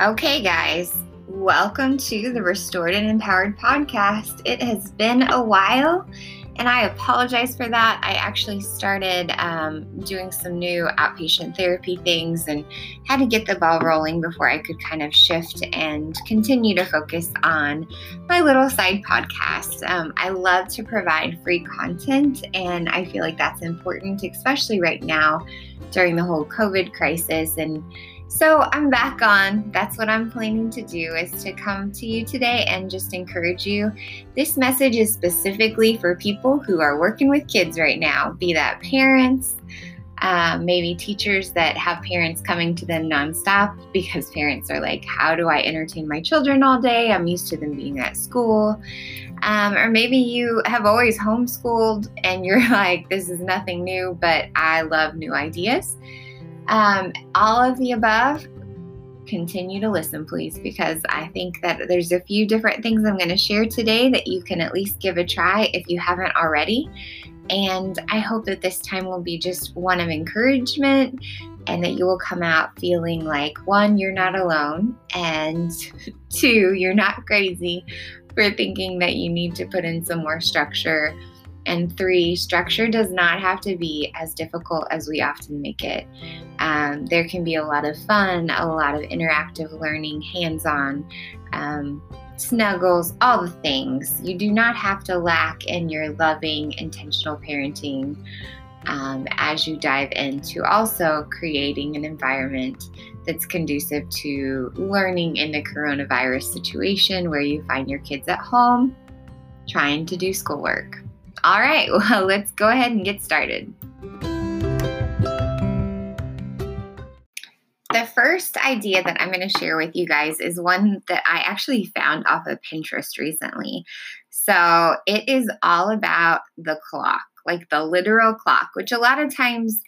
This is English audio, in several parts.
Okay, guys, welcome to the Restored and Empowered podcast. It has been a while, and I apologize for that. I actually started um, doing some new outpatient therapy things and had to get the ball rolling before I could kind of shift and continue to focus on my little side podcast. Um, I love to provide free content, and I feel like that's important, especially right now during the whole COVID crisis and so I'm back on. That's what I'm planning to do is to come to you today and just encourage you. This message is specifically for people who are working with kids right now, be that parents, um, maybe teachers that have parents coming to them nonstop because parents are like, How do I entertain my children all day? I'm used to them being at school. Um, or maybe you have always homeschooled and you're like, This is nothing new, but I love new ideas. Um, all of the above, continue to listen, please, because I think that there's a few different things I'm going to share today that you can at least give a try if you haven't already. And I hope that this time will be just one of encouragement and that you will come out feeling like one, you're not alone, and two, you're not crazy for thinking that you need to put in some more structure and three, structure does not have to be as difficult as we often make it. Um, there can be a lot of fun, a lot of interactive learning, hands on, um, snuggles, all the things. You do not have to lack in your loving, intentional parenting um, as you dive into also creating an environment that's conducive to learning in the coronavirus situation where you find your kids at home trying to do schoolwork. All right, well, let's go ahead and get started. The first idea that I'm going to share with you guys is one that I actually found off of Pinterest recently. So it is all about the clock, like the literal clock, which a lot of times,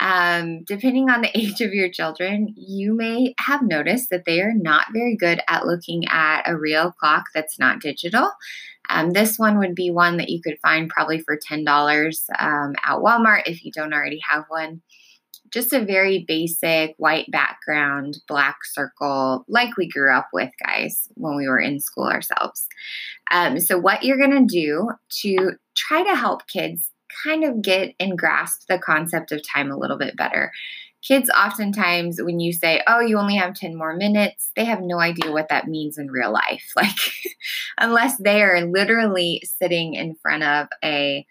um, depending on the age of your children, you may have noticed that they are not very good at looking at a real clock that's not digital. Um, this one would be one that you could find probably for $10 um, at Walmart if you don't already have one. Just a very basic white background, black circle, like we grew up with, guys, when we were in school ourselves. Um, so, what you're going to do to try to help kids kind of get and grasp the concept of time a little bit better kids oftentimes when you say oh you only have 10 more minutes they have no idea what that means in real life. Like unless they are literally sitting in front of a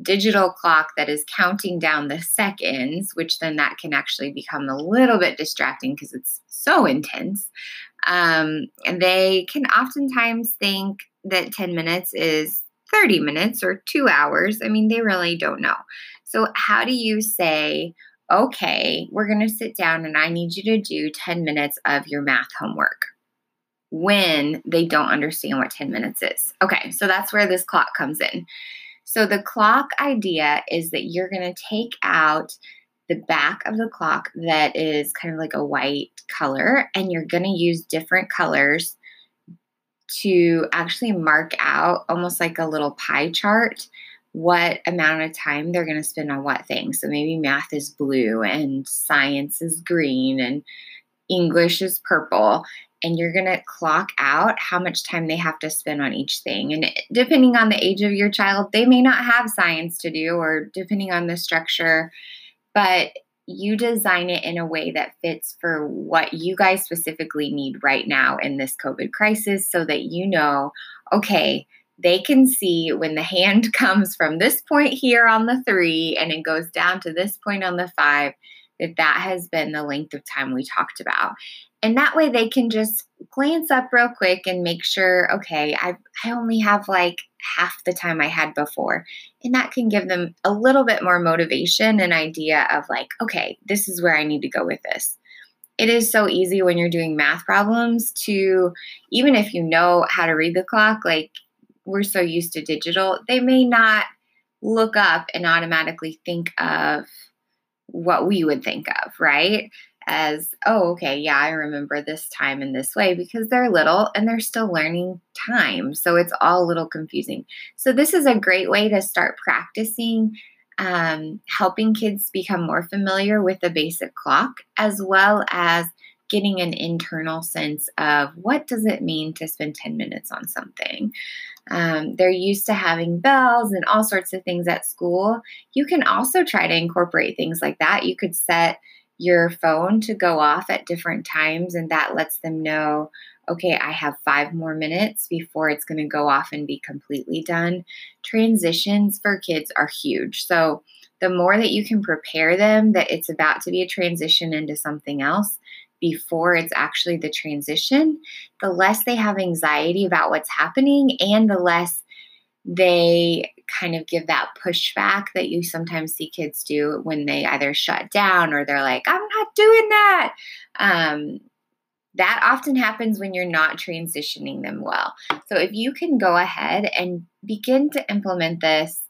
digital clock that is counting down the seconds which then that can actually become a little bit distracting because it's so intense. Um, and they can oftentimes think that 10 minutes is 30 minutes or two hours. I mean they really don't know. So how do you say okay, we're going to sit down and I need you to do 10 minutes of your math homework when they don't understand what 10 minutes is. Okay, so that's where this clock comes in. So the clock idea is that you're going to take out the back of the clock that is kind of like a white color and you're going to use different colors to actually mark out almost like a little pie chart what amount of time they're going to spend on what thing. So maybe math is blue and science is green and English is purple. And you're going to clock out how much time they have to spend on each thing. And depending on the age of your child, they may not have science to do, or depending on the structure, but you design it in a way that fits for what you guys specifically need right now in this COVID crisis so that you know, okay, they can see when the hand comes from this point here on the three and it goes down to this point on the five, that that has been the length of time we talked about. And that way they can just glance up real quick and make sure, okay, I, I only have like half the time I had before. And that can give them a little bit more motivation and idea of like, okay, this is where I need to go with this it is so easy when you're doing math problems to even if you know how to read the clock like we're so used to digital, they may not look up and automatically think of what we would think of, right? As, oh, okay, yeah, I remember this time in this way because they're little and they're still learning time. So it's all a little confusing. So, this is a great way to start practicing um, helping kids become more familiar with the basic clock as well as getting an internal sense of what does it mean to spend 10 minutes on something. Um, they're used to having bells and all sorts of things at school. You can also try to incorporate things like that. You could set your phone to go off at different times, and that lets them know okay, I have five more minutes before it's going to go off and be completely done. Transitions for kids are huge. So, the more that you can prepare them that it's about to be a transition into something else before it's actually the transition, the less they have anxiety about what's happening and the less they kind of give that pushback that you sometimes see kids do when they either shut down or they're like, I'm not doing that. Um, that often happens when you're not transitioning them well. So if you can go ahead and begin to implement this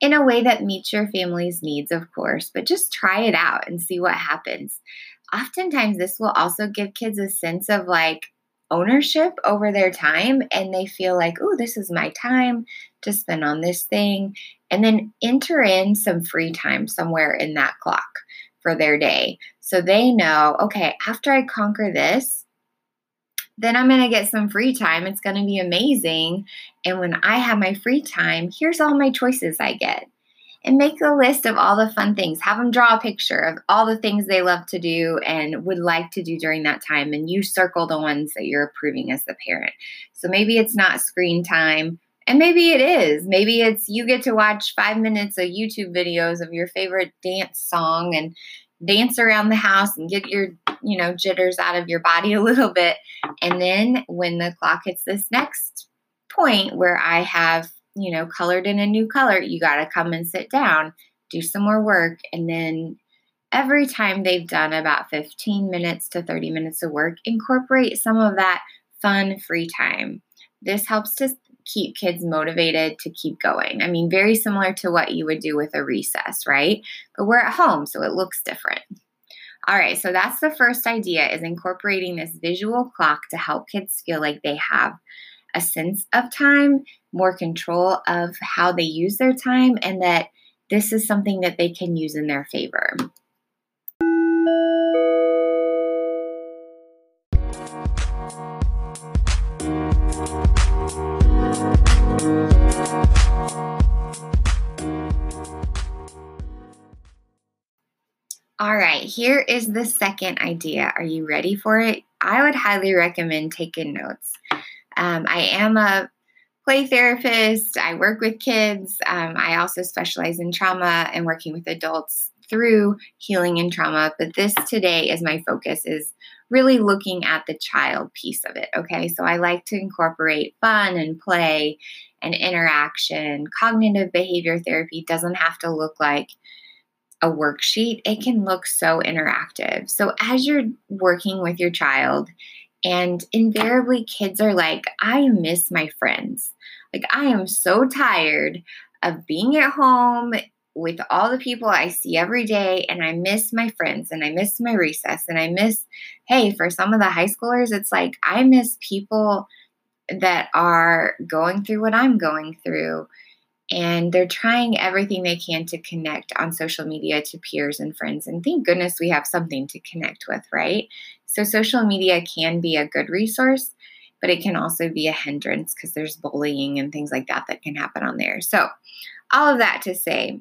in a way that meets your family's needs, of course, but just try it out and see what happens. Oftentimes, this will also give kids a sense of like ownership over their time, and they feel like, oh, this is my time to spend on this thing. And then enter in some free time somewhere in that clock for their day. So they know, okay, after I conquer this, then I'm going to get some free time. It's going to be amazing. And when I have my free time, here's all my choices I get. And make a list of all the fun things. Have them draw a picture of all the things they love to do and would like to do during that time. And you circle the ones that you're approving as the parent. So maybe it's not screen time. And maybe it is. Maybe it's you get to watch five minutes of YouTube videos of your favorite dance song and dance around the house and get your, you know, jitters out of your body a little bit. And then when the clock hits this next point where I have, you know, colored in a new color, you got to come and sit down, do some more work. And then every time they've done about 15 minutes to 30 minutes of work, incorporate some of that fun free time. This helps to keep kids motivated to keep going. I mean, very similar to what you would do with a recess, right? But we're at home, so it looks different. All right, so that's the first idea is incorporating this visual clock to help kids feel like they have a sense of time, more control of how they use their time, and that this is something that they can use in their favor. All right, here is the second idea. Are you ready for it? I would highly recommend taking notes. Um, I am a play therapist, I work with kids. Um, I also specialize in trauma and working with adults through healing and trauma. But this today is my focus is really looking at the child piece of it. Okay, so I like to incorporate fun and play and interaction. Cognitive behavior therapy doesn't have to look like a worksheet, it can look so interactive. So, as you're working with your child, and invariably kids are like, I miss my friends. Like, I am so tired of being at home with all the people I see every day, and I miss my friends, and I miss my recess, and I miss, hey, for some of the high schoolers, it's like, I miss people that are going through what I'm going through and they're trying everything they can to connect on social media to peers and friends. And thank goodness we have something to connect with, right? So, social media can be a good resource, but it can also be a hindrance because there's bullying and things like that that can happen on there. So, all of that to say,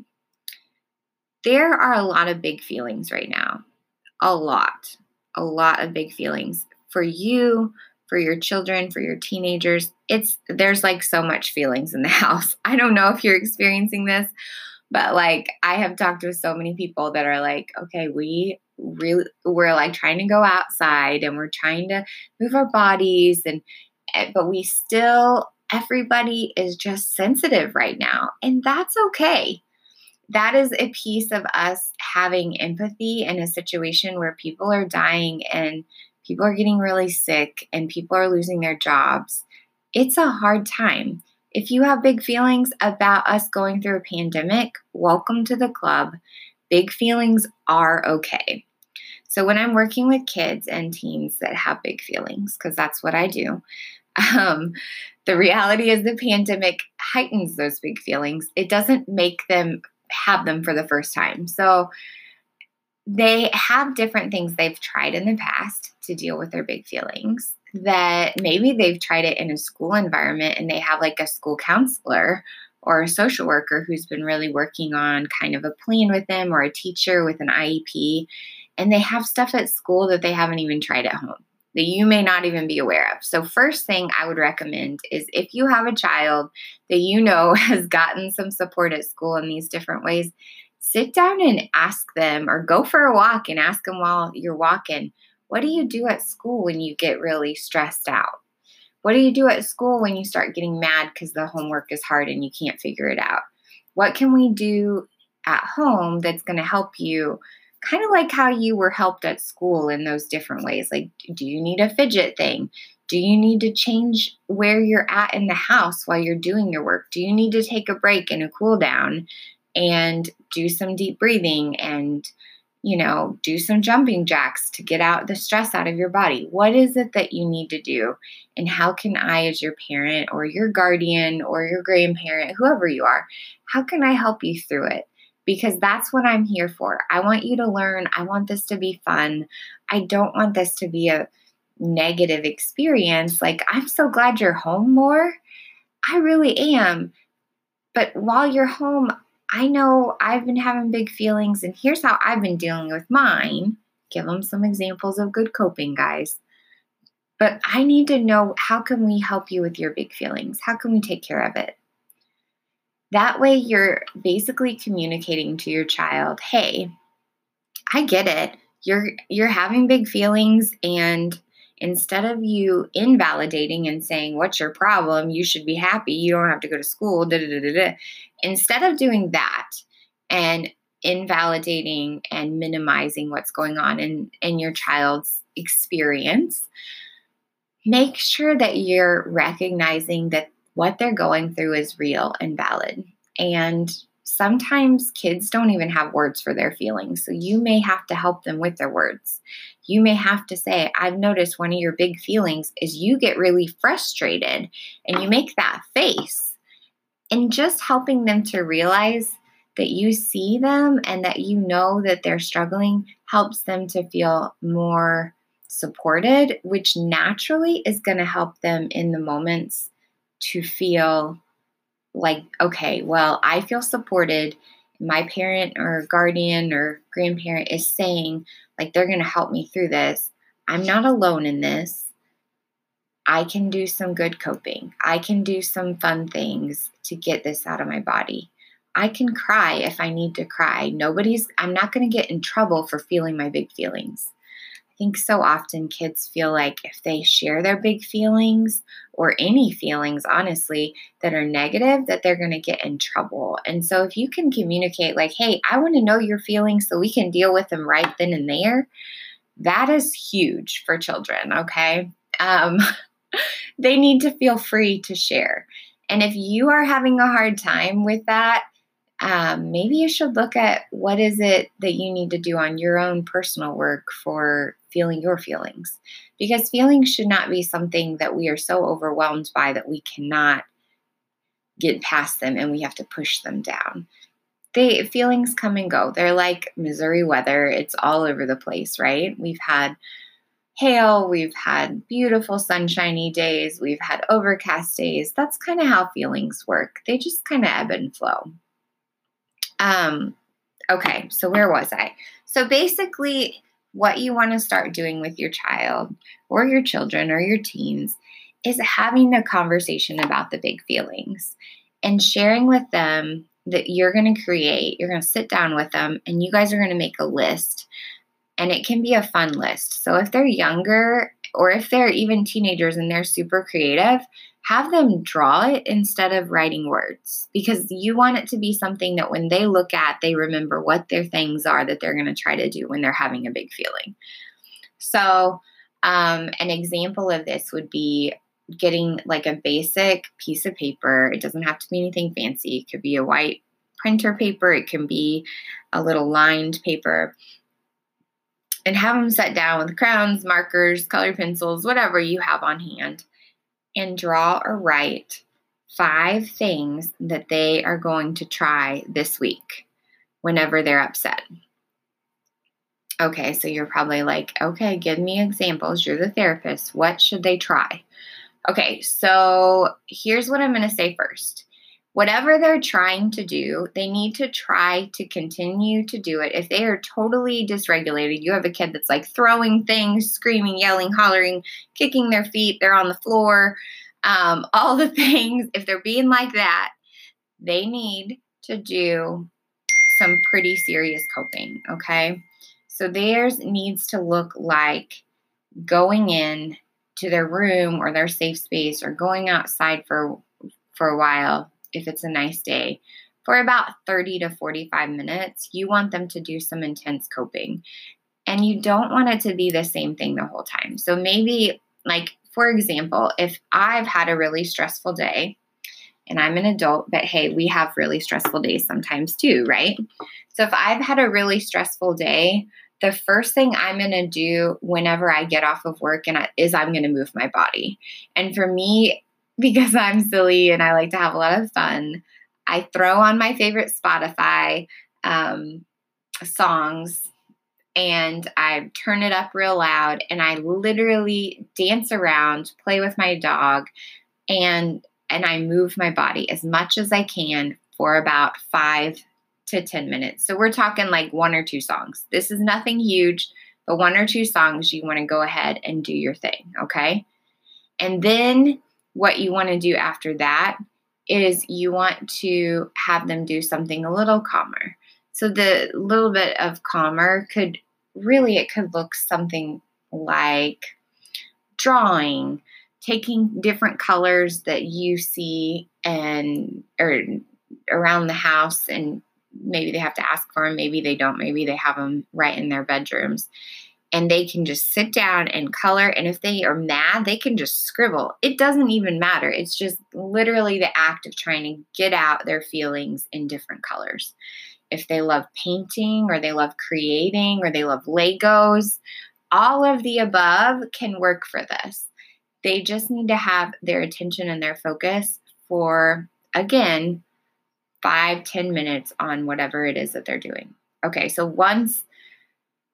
there are a lot of big feelings right now. A lot, a lot of big feelings for you, for your children, for your teenagers. It's there's like so much feelings in the house. I don't know if you're experiencing this, but like I have talked with so many people that are like, okay, we really we're like trying to go outside and we're trying to move our bodies and eh, but we still everybody is just sensitive right now and that's okay that is a piece of us having empathy in a situation where people are dying and people are getting really sick and people are losing their jobs, it's a hard time. If you have big feelings about us going through a pandemic, welcome to the club. Big feelings are okay. So, when I'm working with kids and teens that have big feelings, because that's what I do, um, the reality is the pandemic heightens those big feelings. It doesn't make them have them for the first time. So, they have different things they've tried in the past to deal with their big feelings that maybe they've tried it in a school environment and they have like a school counselor or a social worker who's been really working on kind of a plan with them or a teacher with an IEP and they have stuff at school that they haven't even tried at home that you may not even be aware of. So, first thing I would recommend is if you have a child that you know has gotten some support at school in these different ways, sit down and ask them or go for a walk and ask them while you're walking, what do you do at school when you get really stressed out? What do you do at school when you start getting mad because the homework is hard and you can't figure it out? What can we do at home that's going to help you kind of like how you were helped at school in those different ways. Like, do you need a fidget thing? Do you need to change where you're at in the house while you're doing your work? Do you need to take a break and a cool down and do some deep breathing and, you know, do some jumping jacks to get out the stress out of your body? What is it that you need to do? And how can I, as your parent or your guardian or your grandparent, whoever you are, how can I help you through it? Because that's what I'm here for. I want you to learn. I want this to be fun. I don't want this to be a negative experience. Like, I'm so glad you're home more. I really am. But while you're home, I know I've been having big feelings, and here's how I've been dealing with mine. Give them some examples of good coping, guys. But I need to know how can we help you with your big feelings? How can we take care of it? That way, you're basically communicating to your child, hey, I get it. You're you're having big feelings and instead of you invalidating and saying what's your problem? You should be happy. You don't have to go to school da, da, da, instead of doing that and invalidating and minimizing what's going on in in your child's experience make sure that you're recognizing that what they're going through is real and valid. And sometimes kids don't even have words for their feelings. So you may have to help them with their words. You may have to say, I've noticed one of your big feelings is you get really frustrated and you make that face. And just helping them to realize that you see them and that you know that they're struggling helps them to feel more supported, which naturally is going to help them in the moments to feel like, okay, well, I feel supported. My parent or guardian or grandparent is saying, like, they're going to help me through this. I'm not alone in this. I can do some good coping. I can do some fun things to get this out of my body. I can cry if I need to cry. Nobody's, I'm not going to get in trouble for feeling my big feelings think so often kids feel like if they share their big feelings or any feelings, honestly, that are negative, that they're going to get in trouble. And so if you can communicate, like, hey, I want to know your feelings so we can deal with them right then and there, that is huge for children, okay? Um, they need to feel free to share. And if you are having a hard time with that, um, maybe you should look at what is it that you need to do on your own personal work for feeling your feelings. Because feelings should not be something that we are so overwhelmed by that we cannot get past them and we have to push them down. They feelings come and go. They're like missouri weather. It's all over the place right? We've had hail. We've had beautiful sunshiny days. We've had overcast days. That's kind of how feelings work. They just kind of ebb and flow. Um, okay, so where was I? So basically, what you want to start doing with your child or your children or your teens is having a conversation about the big feelings and sharing with them that you're going to create, you're going to sit down with them and you guys are going to make a list. And it can be a fun list. So if they're younger or if they're even teenagers and they're super creative, have them draw it instead of writing words because you want it to be something that when they look at, they remember what their things are that they're going to try to do when they're having a big feeling. So, um, an example of this would be getting like a basic piece of paper. It doesn't have to be anything fancy, it could be a white printer paper, it can be a little lined paper. And have them set down with crayons, markers, colored pencils, whatever you have on hand and draw or write five things that they are going to try this week whenever they're upset. Okay, so you're probably like, okay, give me examples. You're the therapist. What should they try? Okay, so here's what I'm going to say first. Whatever they're trying to do, they need to try to continue to do it. If they are totally dysregulated, you have a kid that's like throwing things, screaming, yelling, hollering, kicking their feet, they're on the floor, um, all the things. If they're being like that, they need to do some pretty serious coping, okay? So theirs needs to look like going in to their room or their safe space or going outside for for a while if it's a nice day for about 30 to 45 minutes you want them to do some intense coping. And you don't want it to be the same thing the whole time. So maybe like for example if i've had a really stressful day and i'm an adult but hey we have really stressful days sometimes too right? So if i've had a really stressful day the first thing I'm going to do whenever I get off of work and I, is I'm going to move my body. And for me, because I'm silly and I like to have a lot of fun, I throw on my favorite Spotify um, songs and I turn it up real loud and I literally dance around, play with my dog, and and I move my body as much as I can for about five to 10 minutes. So we're talking like one or two songs. This is nothing huge, but one or two songs you want to go ahead and do your thing, okay? And then what you want to do after that is you want to have them do something a little calmer. So the little bit of calmer could really it could look something like drawing, taking different colors that you see and or around the house and maybe they have to ask for them, maybe they don't, maybe they have them right in their bedrooms. And they can just sit down and color. And if they are mad, they can just scribble. It doesn't even matter. It's just literally the act of trying to get out their feelings in different colors. If they love painting or they love creating or they love Legos, all of the above can work for this. They just need to have their attention and their focus for, again, five, ten minutes on whatever it is that they're doing. Okay, so once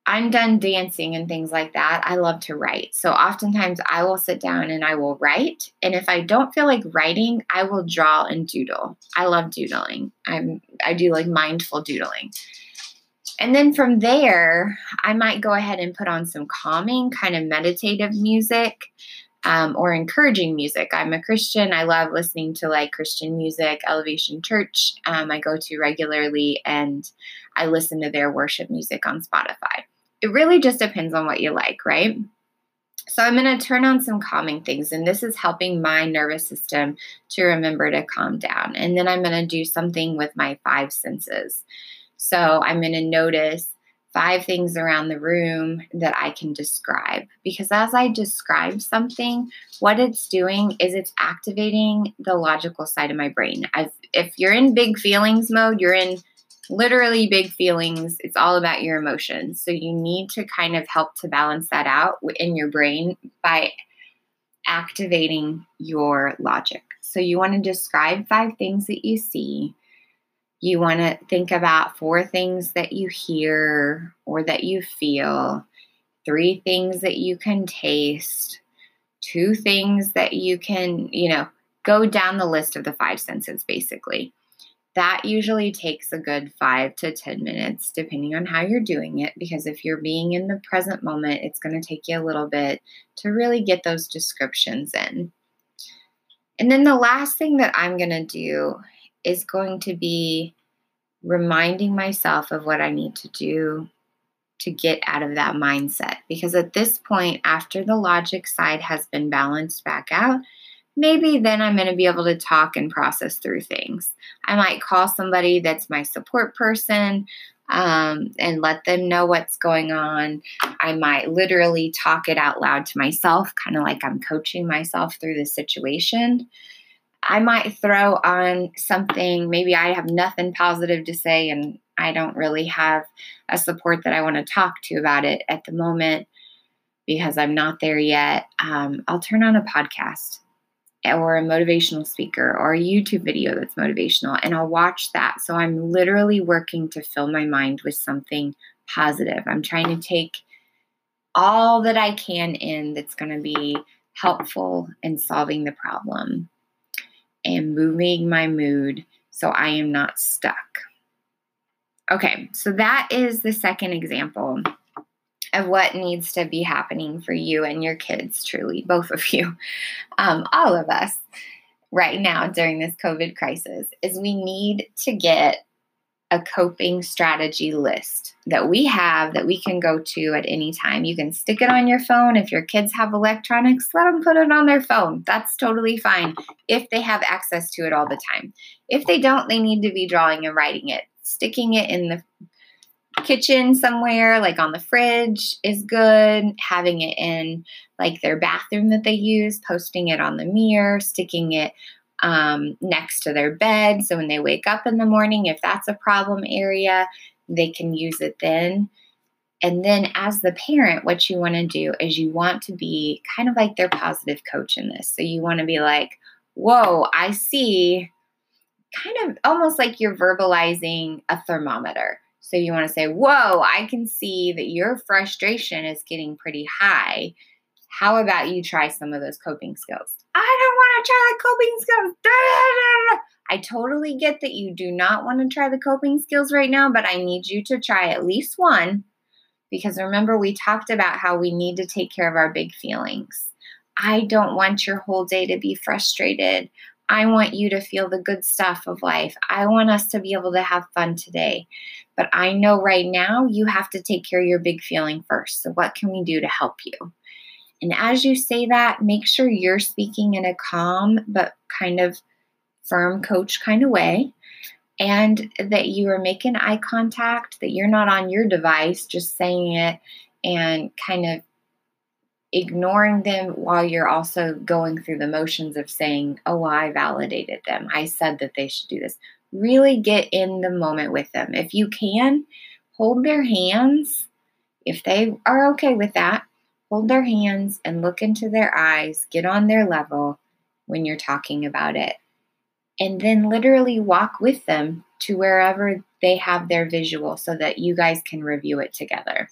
I'm done dancing and things like that, I love to write. So oftentimes I will sit down and I will write. And if I don't feel like writing, I will draw and doodle. I love doodling. I'm I do like mindful doodling. And then from there, I might go ahead and put on some calming, kind of meditative music um, or encouraging music. I'm a Christian. I love listening to like Christian music, Elevation Church. Um, I go to regularly and I listen to their worship music on Spotify. It really just depends on what you like, right? So I'm going to turn on some calming things, and this is helping my nervous system to remember to calm down. And then I'm going to do something with my five senses. So I'm going to notice five things around the room that I can describe. Because as I describe something, what it's doing is it's activating the logical side of my brain. I've, if you're in big feelings mode, you're in literally big feelings. It's all about your emotions. So you need to kind of help to balance that out in your brain by activating your logic. So you want to describe five things that you see you want to think about four things that you hear or that you feel, three things that you can taste, two things that you can, you know, go down the list of the five senses basically. That usually takes a good five to 10 minutes, depending on how you're doing it. Because if you're being in the present moment, it's going to take you a little bit to really get those descriptions in. And then the last thing that I'm going to do is going to be reminding myself of what I need to do to get out of that mindset. Because at this point, after the logic side has been balanced back out, maybe then I'm going to be able to talk and process through things. I might call somebody that's my support person um, and let them know what's going on. I might literally talk it out loud to myself, kind of like I'm coaching myself through the situation. I might throw on something, maybe I have nothing positive to say and I don't really have a support that I want to talk to about it at the moment because I'm not there yet. Um, I'll turn on a podcast or a motivational speaker or a YouTube video that's motivational and I'll watch that. So I'm literally working to fill my mind with something positive. I'm trying to take all that I can in that's going to be helpful in solving the problem and moving my mood so I am not stuck. Okay, so that is the second example of what needs to be happening for you and your kids, truly, both of you, um, all of us right now during this COVID crisis, is we need to get a coping strategy list that we have that we can go to at any time. You can stick it on your phone. If your kids have electronics, let them put it on their phone. That's totally fine if they have access to it all the time. If they don't, they need to be drawing and writing it. Sticking it in the kitchen somewhere, like on the fridge, is good. Having it in like their bathroom that they use, posting it on the mirror, sticking it um, next to their bed. So when they wake up in the morning, if that's a problem area, they can use it then. And then, as the parent, what you want to do is you want to be kind of like their positive coach in this. So, you want to be like, Whoa, I see, kind of almost like you're verbalizing a thermometer. So, you want to say, Whoa, I can see that your frustration is getting pretty high. How about you try some of those coping skills? I don't want to try the coping skills. I totally get that you do not want to try the coping skills right now, but I need you to try at least one because remember, we talked about how we need to take care of our big feelings. I don't want your whole day to be frustrated. I want you to feel the good stuff of life. I want us to be able to have fun today. But I know right now you have to take care of your big feeling first. So, what can we do to help you? And as you say that, make sure you're speaking in a calm but kind of firm coach kind of way. And that you are making eye contact, that you're not on your device just saying it and kind of ignoring them while you're also going through the motions of saying, Oh, I validated them. I said that they should do this. Really get in the moment with them. If you can, hold their hands. If they are okay with that, hold their hands and look into their eyes, get on their level when you're talking about it. And then literally walk with them to wherever they have their visual so that you guys can review it together.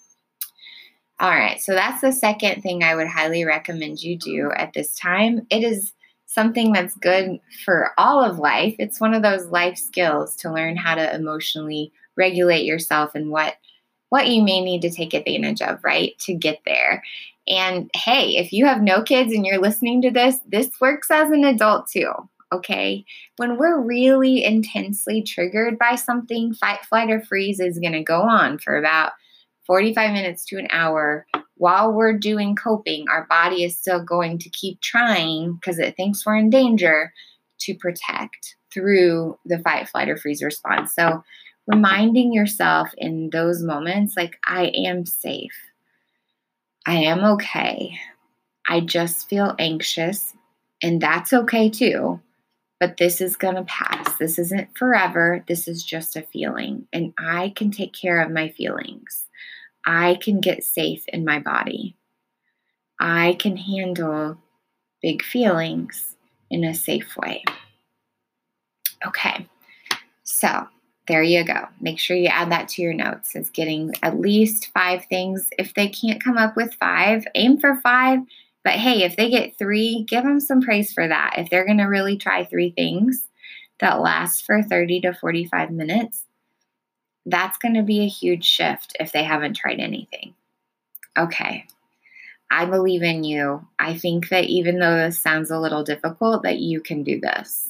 All right, so that's the second thing I would highly recommend you do at this time. It is something that's good for all of life. It's one of those life skills to learn how to emotionally regulate yourself and what what you may need to take advantage of, right? To get there. And hey, if you have no kids and you're listening to this, this works as an adult too. Okay. When we're really intensely triggered by something, fight, flight, or freeze is going to go on for about 45 minutes to an hour. While we're doing coping, our body is still going to keep trying because it thinks we're in danger to protect through the fight, flight, or freeze response. So, reminding yourself in those moments, like, I am safe. I am okay. I just feel anxious, and that's okay too. But this is going to pass. This isn't forever. This is just a feeling, and I can take care of my feelings. I can get safe in my body. I can handle big feelings in a safe way. Okay, so there you go. Make sure you add that to your notes. It's getting at least five things. If they can't come up with five, aim for five. But hey, if they get three, give them some praise for that. If they're going to really try three things that last for 30 to 45 minutes, that's going to be a huge shift if they haven't tried anything. Okay. I believe in you. I think that even though this sounds a little difficult, that you can do this.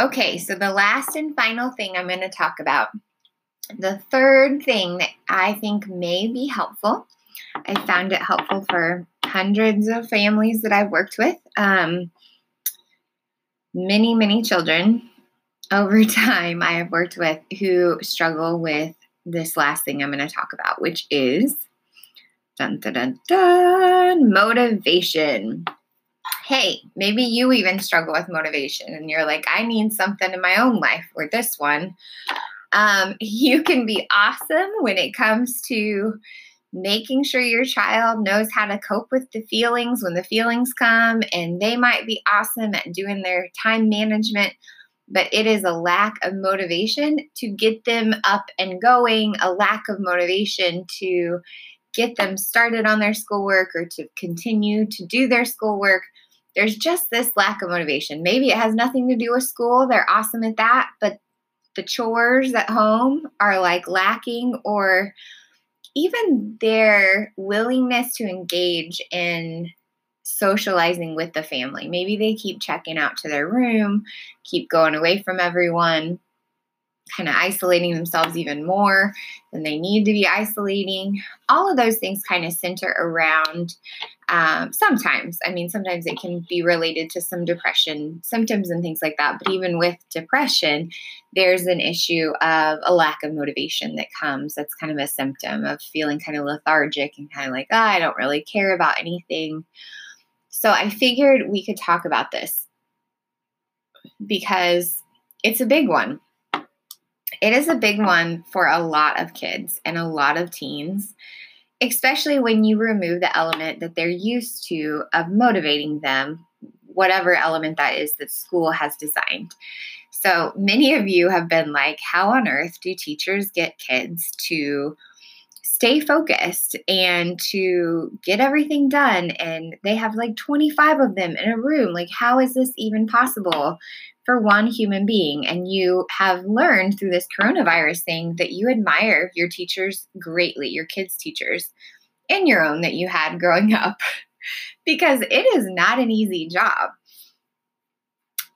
Okay, so the last and final thing I'm going to talk about. The third thing that I think may be helpful, I found it helpful for hundreds of families that I've worked with, um, many, many children over time I have worked with who struggle with this last thing I'm going to talk about, which is dun, dun, dun, dun, motivation hey, maybe you even struggle with motivation and you're like, I need something in my own life or this one. Um, you can be awesome when it comes to making sure your child knows how to cope with the feelings when the feelings come, and they might be awesome at doing their time management but it is a lack of motivation to get them up and going, a lack of motivation to get them started on their schoolwork or to continue to do their schoolwork. There's just this lack of motivation. Maybe it has nothing to do with school. They're awesome at that, but the chores at home are like lacking or even their willingness to engage in socializing with the family. Maybe they keep checking out to their room, keep going away from everyone, kind of isolating themselves even more than they need to be isolating. All of those things kind of center around um, sometimes. I mean, sometimes it can be related to some depression symptoms and things like that. But even with depression, there's an issue of a lack of motivation that comes. That's kind of a symptom of feeling kind of lethargic and kind of like, oh, I don't really care about anything. So I figured we could talk about this because it's a big one. It is a big one for a lot of kids and a lot of teens, especially when you remove the element that they're used to of motivating them, whatever element that is that school has designed. So many of you have been like, how on earth do teachers get kids to stay focused and to get everything done. And they have like 25 of them in a room. Like, how is this even possible for one human being? And you have learned through this coronavirus thing that you admire your teachers greatly, your kids' teachers, and your own that you had growing up, because it is not an easy job.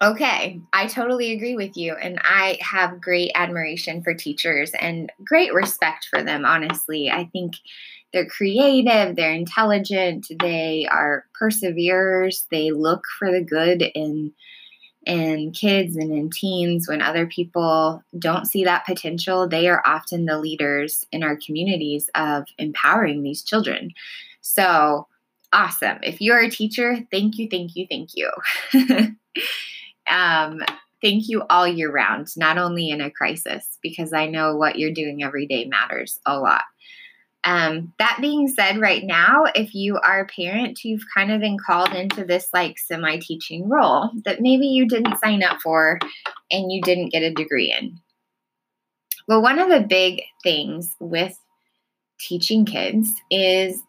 Okay, I totally agree with you. And I have great admiration for teachers and great respect for them, honestly. I think they're creative, they're intelligent, they are perseverers, they look for the good in in kids and in teens when other people don't see that potential they are often the leaders in our communities of empowering these children so awesome if you're a teacher thank you thank you thank you um, thank you all year round, not only in a crisis, because I know what you're doing every day matters a lot. Um, that being said, right now, if you are a parent, you've kind of been called into this like semi teaching role that maybe you didn't sign up for and you didn't get a degree in. Well, one of the big things with teaching kids is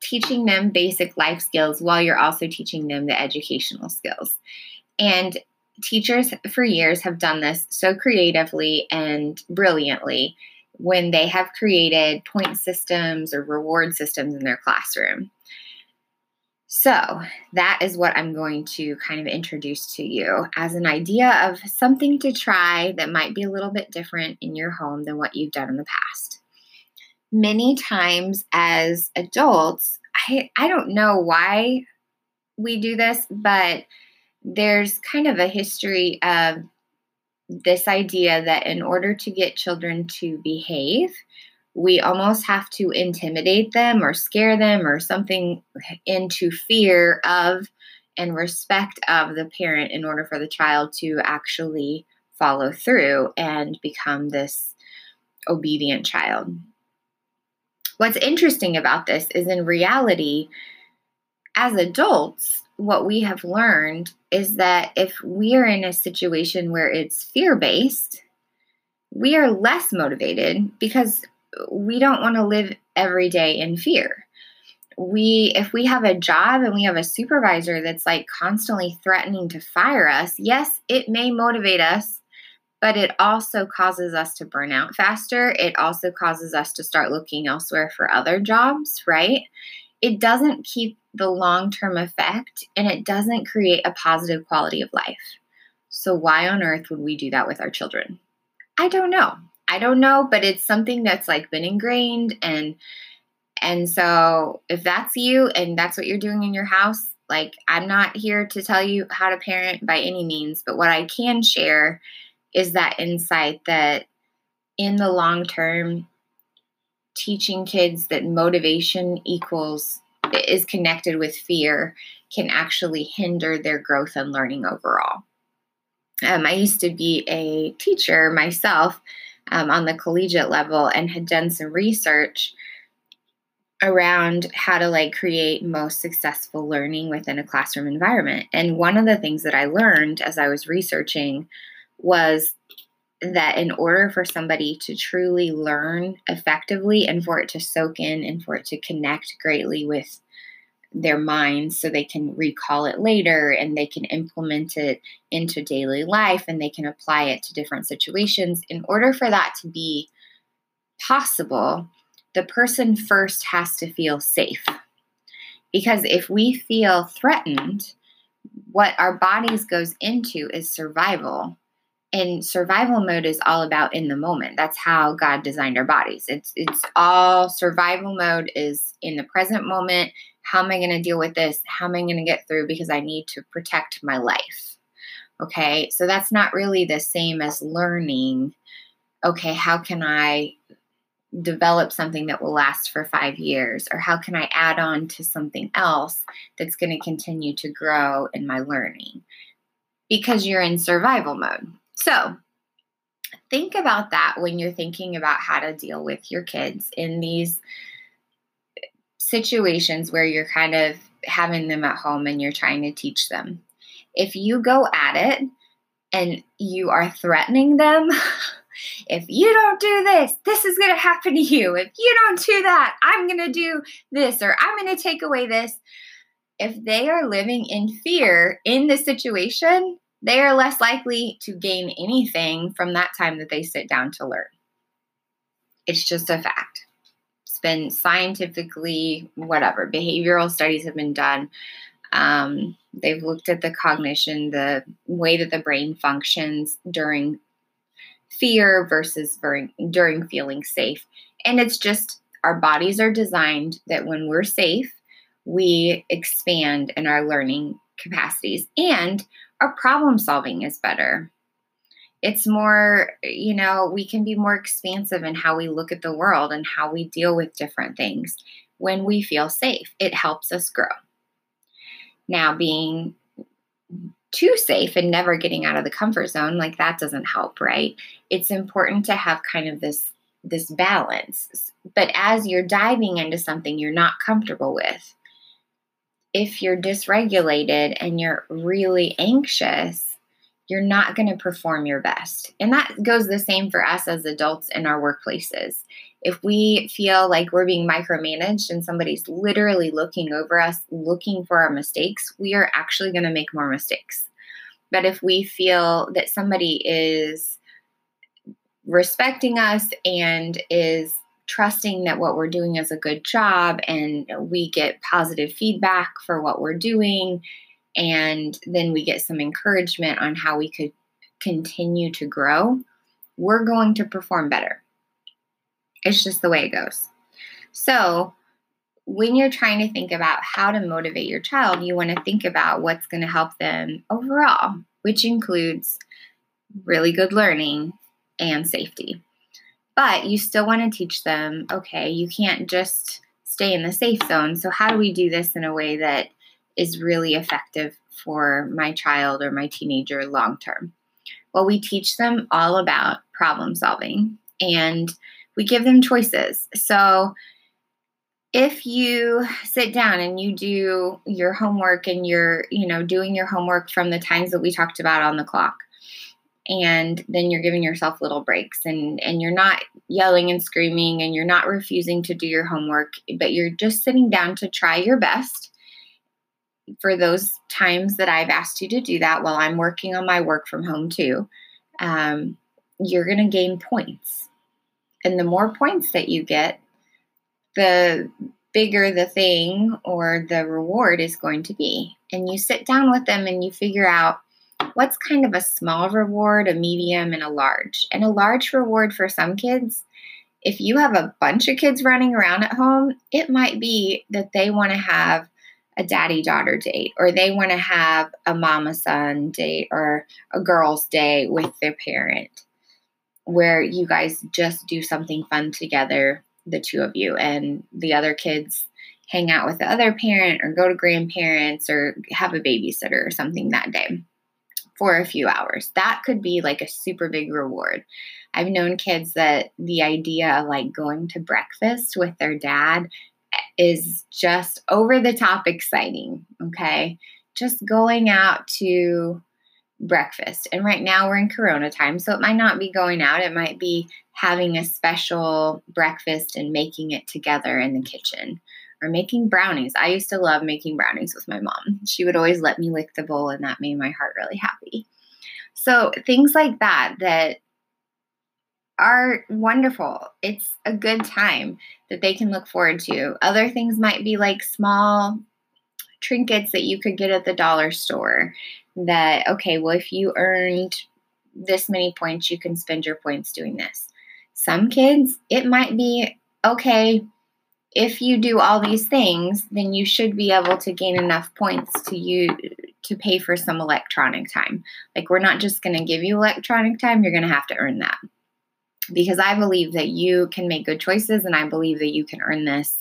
teaching them basic life skills while you're also teaching them the educational skills. And teachers for years have done this so creatively and brilliantly when they have created point systems or reward systems in their classroom. So, that is what I'm going to kind of introduce to you as an idea of something to try that might be a little bit different in your home than what you've done in the past. Many times as adults, I, I don't know why we do this, but there's kind of a history of this idea that in order to get children to behave, we almost have to intimidate them or scare them or something into fear of and respect of the parent in order for the child to actually follow through and become this obedient child. What's interesting about this is in reality, as adults, what we have learned is that if we are in a situation where it's fear based, we are less motivated because we don't want to live every day in fear. We if we have a job and we have a supervisor that's like constantly threatening to fire us, yes, it may motivate us, but it also causes us to burn out faster. It also causes us to start looking elsewhere for other jobs, right? It doesn't keep the long term effect and it doesn't create a positive quality of life. So, why on earth would we do that with our children? I don't know. I don't know, but it's something that's like been ingrained and and so if that's you and that's what you're doing in your house, like I'm not here to tell you how to parent by any means, but what I can share is that insight that in the long term teaching kids that motivation equals is connected with fear can actually hinder their growth and learning overall. Um, I used to be a teacher myself um, on the collegiate level and had done some research around how to like create most successful learning within a classroom environment. And one of the things that I learned as I was researching was that in order for somebody to truly learn effectively and for it to soak in and for it to connect greatly with their minds so they can recall it later and they can implement it into daily life and they can apply it to different situations. In order for that to be possible, the person first has to feel safe. Because if we feel threatened, what our bodies goes into is survival and survival mode is all about in the moment. That's how god designed our bodies. It's it's all survival mode is in the present moment. How am i going to deal with this? How am i going to get through? Because i need to protect my life. Okay? So that's not really the same as learning okay how can i develop something that will last for 5 years? Or how can i add on to something else that's going to continue to grow in my learning? Because you're in survival mode so, think about that when you're thinking about how to deal with your kids in these situations where you're kind of having them at home and you're trying to teach them. If you go at it and you are threatening them, if you don't do this, this is going to happen to you. If you don't do that, I'm going to do this or I'm going to take away this. If they are living in fear in the situation, they are less likely to gain anything from that time that they sit down to learn. It's just a fact. It's been scientifically, whatever, behavioral studies have been done. Um, they've looked at the cognition, the way that the brain functions during fear versus during, feeling safe. And it's just our bodies are designed that when we're safe, we expand in our learning capacities. And our problem solving is better. It's more, you know, we can be more expansive in how we look at the world and how we deal with different things when we feel safe. It helps us grow. Now, being too safe and never getting out of the comfort zone, like that doesn't help, right? It's important to have kind of this this balance. But as you're diving into something you're not comfortable with, if you're dysregulated and you're really anxious, you're not going to perform your best. And that goes the same for us as adults in our workplaces. If we feel like we're being micromanaged and somebody's literally looking over us, looking for our mistakes, we are actually going to make more mistakes. But if we feel that somebody is respecting us and is trusting that what we're doing is a good job and we get positive feedback for what we're doing and then we get some encouragement on how we could continue to grow, we're going to perform better. It's just the way it goes. So, when you're trying to think about how to motivate your child, you want to think about what's going to help them overall, which includes really good learning and safety. But you still want to teach them okay, you can't just stay in the safe zone. So, how do we do this in a way that is really effective for my child or my teenager long term? Well, we teach them all about problem solving and we give them choices. So, if you sit down and you do your homework and you're, you know, doing your homework from the times that we talked about on the clock, and then you're giving yourself little breaks and and you're not yelling and screaming and you're not refusing to do your homework but you're just sitting down to try your best. For those times that I've asked you to do that while I'm working on my work from home too um, you're going to gain points. And the more points that you get the bigger the thing or the reward is going to be. And you sit down with them and you figure out what's kind of a small reward, a medium, and a large. And a large reward for some kids, if you have a bunch of kids running around at home, it might be that they want to have a daddy daughter date or they want to have a mama son date or a girl's day with their parent where you guys just do something fun together, the two of you, and the other kids hang out with the other parent or go to grandparents or have a babysitter or something that day for a few hours. That could be like a super big reward. I've known kids that the idea of like going to breakfast with their dad eh, is just over the top exciting. Okay. Just going out to breakfast. And right now we're in Corona time, so it might not be going out. It might be having a special breakfast and making it together in the kitchen or making brownies. I used to love making brownies with my mom. She would always let me lick the bowl, and that made my heart really happy. So, things like that, that are wonderful. It's a good time that they can look forward to. Other things might be like small trinkets that you could get at the dollar store that okay well if you earned this many points you can spend your points doing this some kids it might be okay if you do all these things then you should be able to gain enough points to you to pay for some electronic time like we're not just going to give you electronic time you're going to have to earn that because i believe that you can make good choices and i believe that you can earn this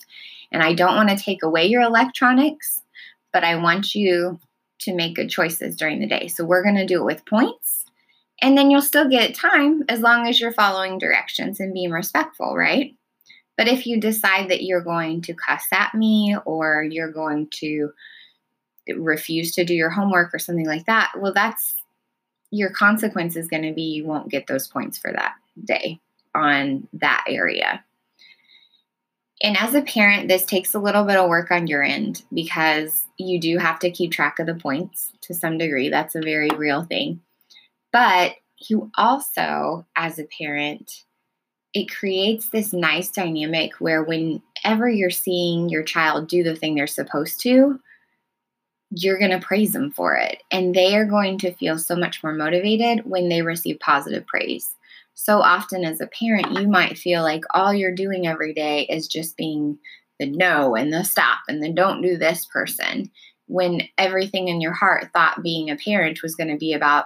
and i don't want to take away your electronics but i want you to make good choices during the day. So we're going to do it with points. And then you'll still get time as long as you're following directions and being respectful, right? But if you decide that you're going to cuss at me or you're going to refuse to do your homework or something like that, well, that's your consequence is going to be you won't get those points for that day on that area. And as a parent, this takes a little bit of work on your end because you do have to keep track of the points to some degree. That's a very real thing. But you also, as a parent, it creates this nice dynamic where whenever you're seeing your child do the thing they're supposed to, you're going to praise them for it. And they are going to feel so much more motivated when they receive positive praise so often as a parent, you might feel like all you're doing every day is just being the no and the stop and the don't do this person when everything in your heart thought being a parent was going to be about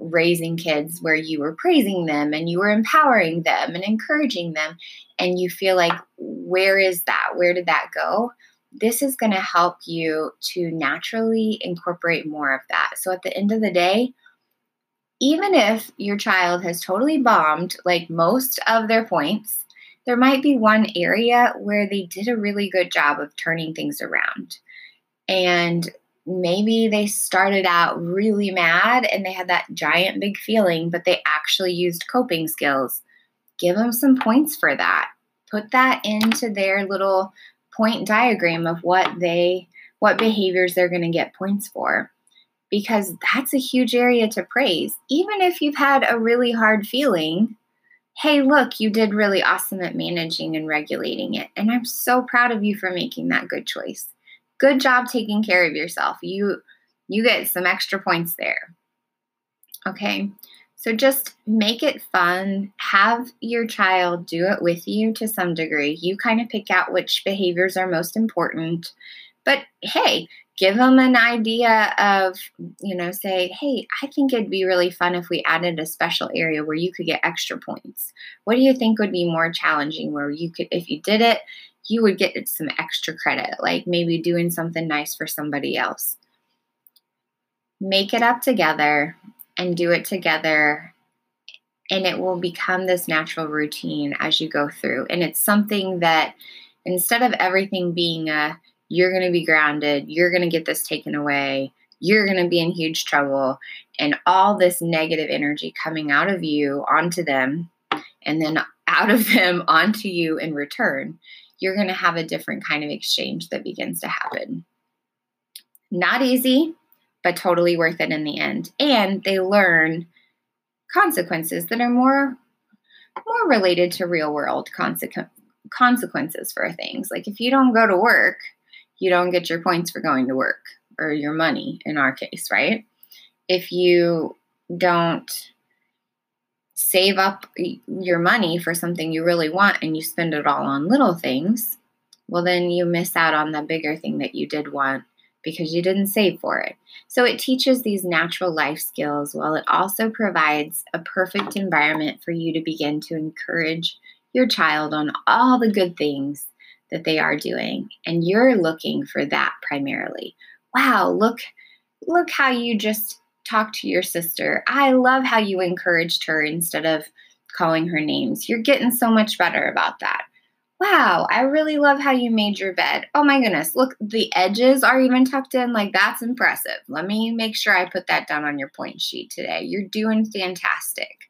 raising kids where you were praising them and you were empowering them and encouraging them and you feel like where is that? Where did that go? This is going to help you to naturally incorporate more of that. So at the end of the day even if your child has totally bombed like most of their points, there might be one area where they did a really good job of turning things around. And maybe they started out really mad and they had that giant big feeling, but they actually used coping skills. Give them some points for that. Put that into their little point diagram of what they what behaviors they're going to get points for because that's a huge area to praise. Even if you've had a really hard feeling, hey, look, you did really awesome at managing and regulating it. And I'm so proud of you for making that good choice. Good job taking care of yourself. You you get some extra points there. Okay? So just make it fun. Have your child do it with you to some degree. You kind of pick out which behaviors are most important. But hey, give them an idea of, you know, say, hey, I think it'd be really fun if we added a special area where you could get extra points. What do you think would be more challenging where you could, if you did it, you would get some extra credit, like maybe doing something nice for somebody else. Make it up together and do it together. And it will become this natural routine as you go through. And it's something that instead of everything being a, you're going to be grounded, you're going to get this taken away, you're going to be in huge trouble, and all this negative energy coming out of you onto them, and then out of them onto you in return, you're going to have a different kind of exchange that begins to happen. Not easy, but totally worth it in the end. And they learn consequences that are more more related to real world consequences consequences for things. Like if you don't go to work, you don't get your points for going to work or your money in our case, right? If you don't save up your money for something you really want and you spend it all on little things, well, then you miss out on the bigger thing that you did want because you didn't save for it. So it teaches these natural life skills while it also provides a perfect environment for you to begin to encourage your child on all the good things that they are doing and you're looking for that primarily wow look look how you just talked to your sister i love how you encouraged her instead of calling her names you're getting so much better about that Wow, I really love how you made your bed. Oh my goodness, look, the edges are even tucked in. Like, that's impressive. Let me make sure I put that down on your point sheet today. You're doing fantastic.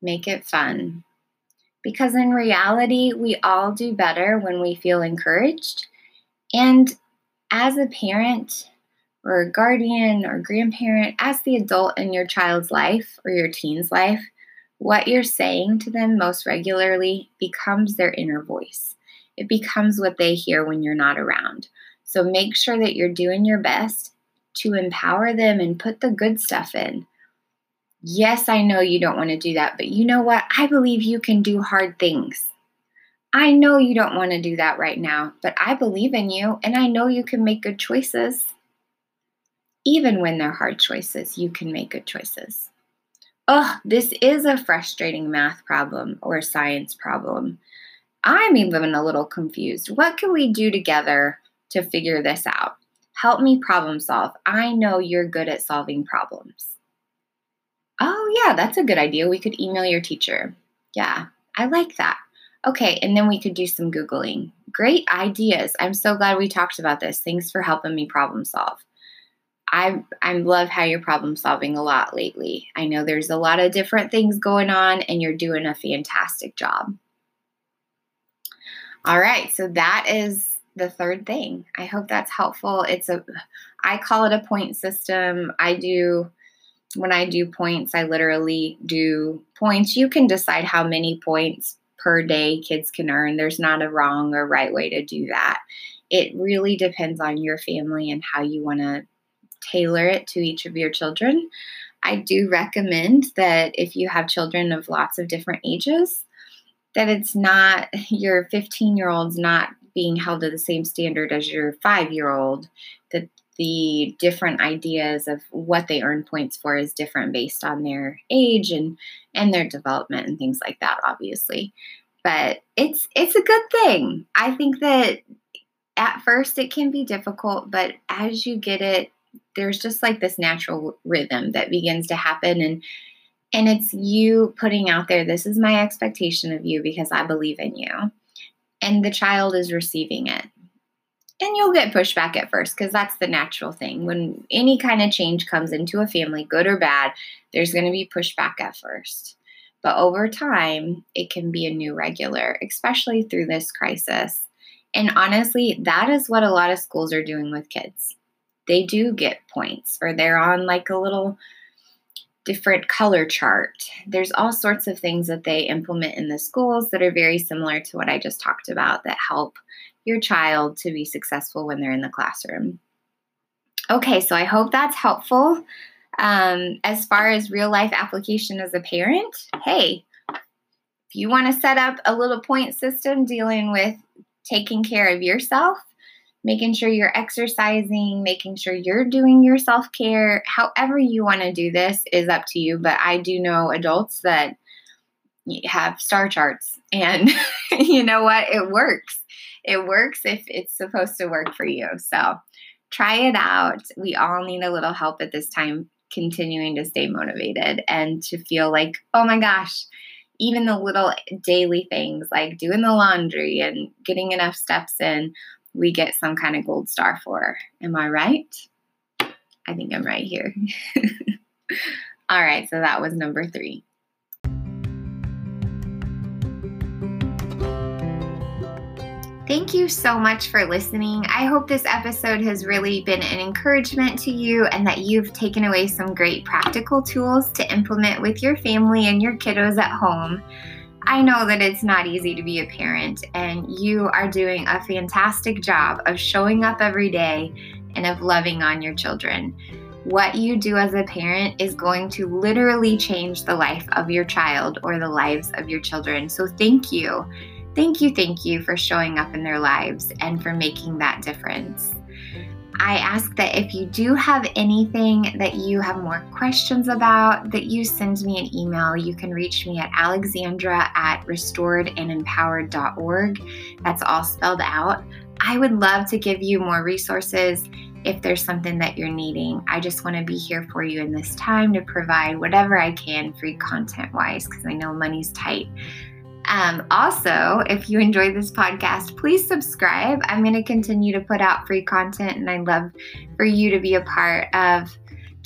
Make it fun. Because in reality, we all do better when we feel encouraged. And as a parent, or a guardian or grandparent, as the adult in your child's life or your teen's life, what you're saying to them most regularly becomes their inner voice. It becomes what they hear when you're not around. So make sure that you're doing your best to empower them and put the good stuff in. Yes, I know you don't want to do that, but you know what? I believe you can do hard things. I know you don't want to do that right now, but I believe in you and I know you can make good choices. Even when they're hard choices, you can make good choices oh, this is a frustrating math problem or science problem. I'm even a little confused. What can we do together to figure this out? Help me problem solve. I know you're good at solving problems. Oh, yeah, that's a good idea. We could email your teacher. Yeah, I like that. Okay, and then we could do some Googling. Great ideas. I'm so glad we talked about this. Thanks for helping me problem solve. I I love how you're problem solving a lot lately. I know there's a lot of different things going on and you're doing a fantastic job. All right, so that is the third thing. I hope that's helpful. It's a I call it a point system. I do when I do points, I literally do points. You can decide how many points per day kids can earn. There's not a wrong or right way to do that. It really depends on your family and how you want to tailor it to each of your children. I do recommend that if you have children of lots of different ages, that it's not your 15 year old's not being held to the same standard as your five year old, that the different ideas of what they earn points for is different based on their age and and their development and things like that obviously. But it's it's a good thing. I think that at first it can be difficult but as you get it there's just like this natural rhythm that begins to happen and and it's you putting out there this is my expectation of you because I believe in you and the child is receiving it. And you'll get pushback at first because that's the natural thing. When any kind of change comes into a family good or bad there's going to be pushback at first. But over time it can be a new regular especially through this crisis. And honestly that is what a lot of schools are doing with kids they do get points or they're on like a little different color chart. There's all sorts of things that they implement in the schools that are very similar to what I just talked about that help your child to be successful when they're in the classroom. Okay, so I hope that's helpful. Um, as far as real life application as a parent, hey, if you want to set up a little point system dealing with taking care of yourself, making sure you're exercising, making sure you're doing your self care. However, you want to do this is up to you. But I do know adults that have star charts, and you know what? It works. It works if it's supposed to work for you. So try it out. We all need a little help at this time, continuing to stay motivated and to feel like, oh my gosh, even the little daily things like doing the laundry and getting enough steps in we get some kind of gold star for. Am I right? I think I'm right here. All right, so that was number three. Thank you so much for listening. I hope this episode has really been an encouragement to you and that you've taken away some great practical tools to implement with your family and your kiddos at home. I know that it's not easy to be a parent, and you are doing a fantastic job of showing up every day and of loving on your children. What you do as a parent is going to literally change the life of your child or the lives of your children. So, thank you. Thank you, thank you for showing up in their lives and for making that difference. I ask that if you do have anything that you have more questions about, that you send me an email. You can reach me at alexandra at restoredandempowered.org. That's all spelled out. I would love to give you more resources if there's something that you're needing. I just want to be here for you in this time to provide whatever I can free content wise because I know money's tight. Um, also, if you enjoyed this podcast, please subscribe. I'm going to continue to put out free content, and I'd love for you to be a part of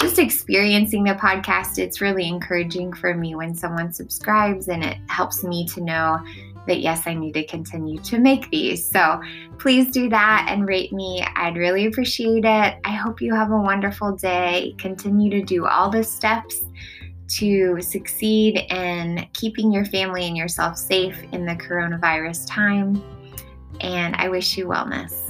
just experiencing the podcast. It's really encouraging for me when someone subscribes, and it helps me to know that yes, I need to continue to make these. So please do that and rate me. I'd really appreciate it. I hope you have a wonderful day. Continue to do all the steps to succeed in keeping your family and yourself safe in the coronavirus time. And I wish you wellness.